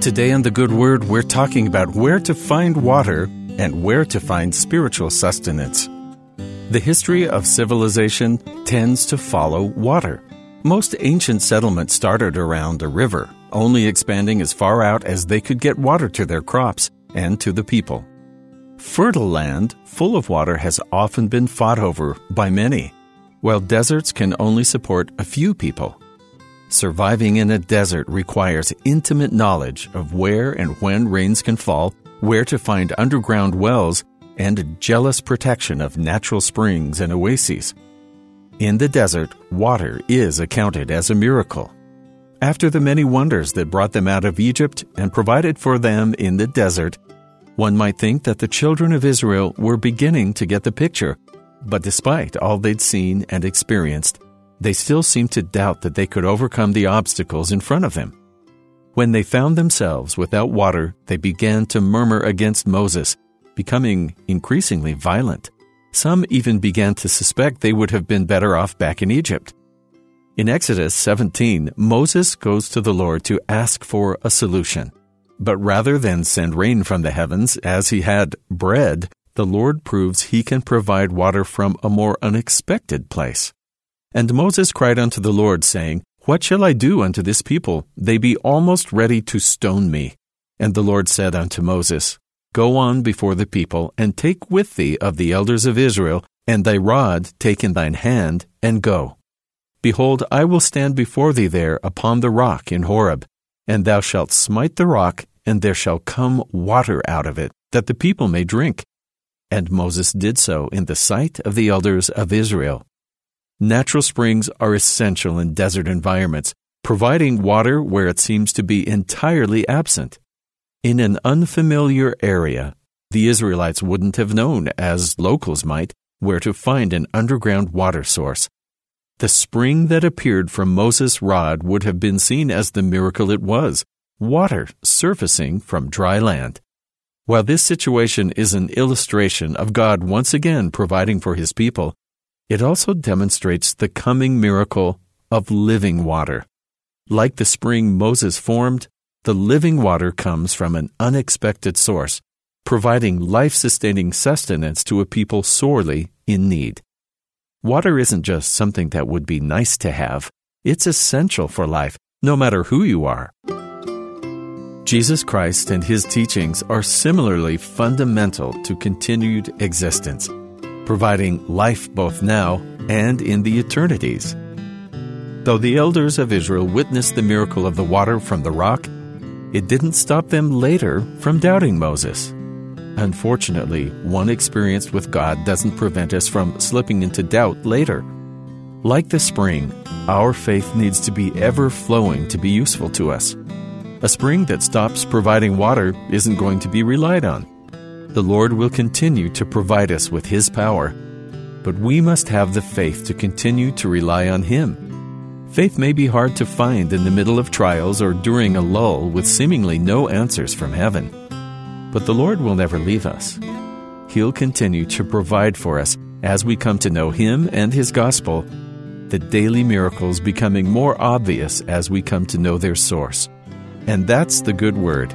Today on The Good Word, we're talking about where to find water and where to find spiritual sustenance. The history of civilization tends to follow water. Most ancient settlements started around a river, only expanding as far out as they could get water to their crops and to the people. Fertile land full of water has often been fought over by many, while deserts can only support a few people. Surviving in a desert requires intimate knowledge of where and when rains can fall, where to find underground wells, and jealous protection of natural springs and oases. In the desert, water is accounted as a miracle. After the many wonders that brought them out of Egypt and provided for them in the desert, one might think that the children of Israel were beginning to get the picture. But despite all they'd seen and experienced, they still seemed to doubt that they could overcome the obstacles in front of them. When they found themselves without water, they began to murmur against Moses, becoming increasingly violent. Some even began to suspect they would have been better off back in Egypt. In Exodus 17, Moses goes to the Lord to ask for a solution. But rather than send rain from the heavens as he had bread, the Lord proves he can provide water from a more unexpected place. And Moses cried unto the Lord, saying, What shall I do unto this people? They be almost ready to stone me. And the Lord said unto Moses, Go on before the people, and take with thee of the elders of Israel, and thy rod take in thine hand, and go. Behold, I will stand before thee there upon the rock in Horeb, and thou shalt smite the rock, and there shall come water out of it, that the people may drink. And Moses did so in the sight of the elders of Israel. Natural springs are essential in desert environments, providing water where it seems to be entirely absent. In an unfamiliar area, the Israelites wouldn't have known, as locals might, where to find an underground water source. The spring that appeared from Moses' rod would have been seen as the miracle it was water surfacing from dry land. While this situation is an illustration of God once again providing for his people, it also demonstrates the coming miracle of living water. Like the spring Moses formed, the living water comes from an unexpected source, providing life sustaining sustenance to a people sorely in need. Water isn't just something that would be nice to have, it's essential for life, no matter who you are. Jesus Christ and his teachings are similarly fundamental to continued existence providing life both now and in the eternities. Though the elders of Israel witnessed the miracle of the water from the rock, it didn't stop them later from doubting Moses. Unfortunately, one experience with God doesn't prevent us from slipping into doubt later. Like the spring, our faith needs to be ever flowing to be useful to us. A spring that stops providing water isn't going to be relied on the Lord will continue to provide us with His power, but we must have the faith to continue to rely on Him. Faith may be hard to find in the middle of trials or during a lull with seemingly no answers from heaven. But the Lord will never leave us. He'll continue to provide for us as we come to know Him and His gospel, the daily miracles becoming more obvious as we come to know their source. And that's the good word.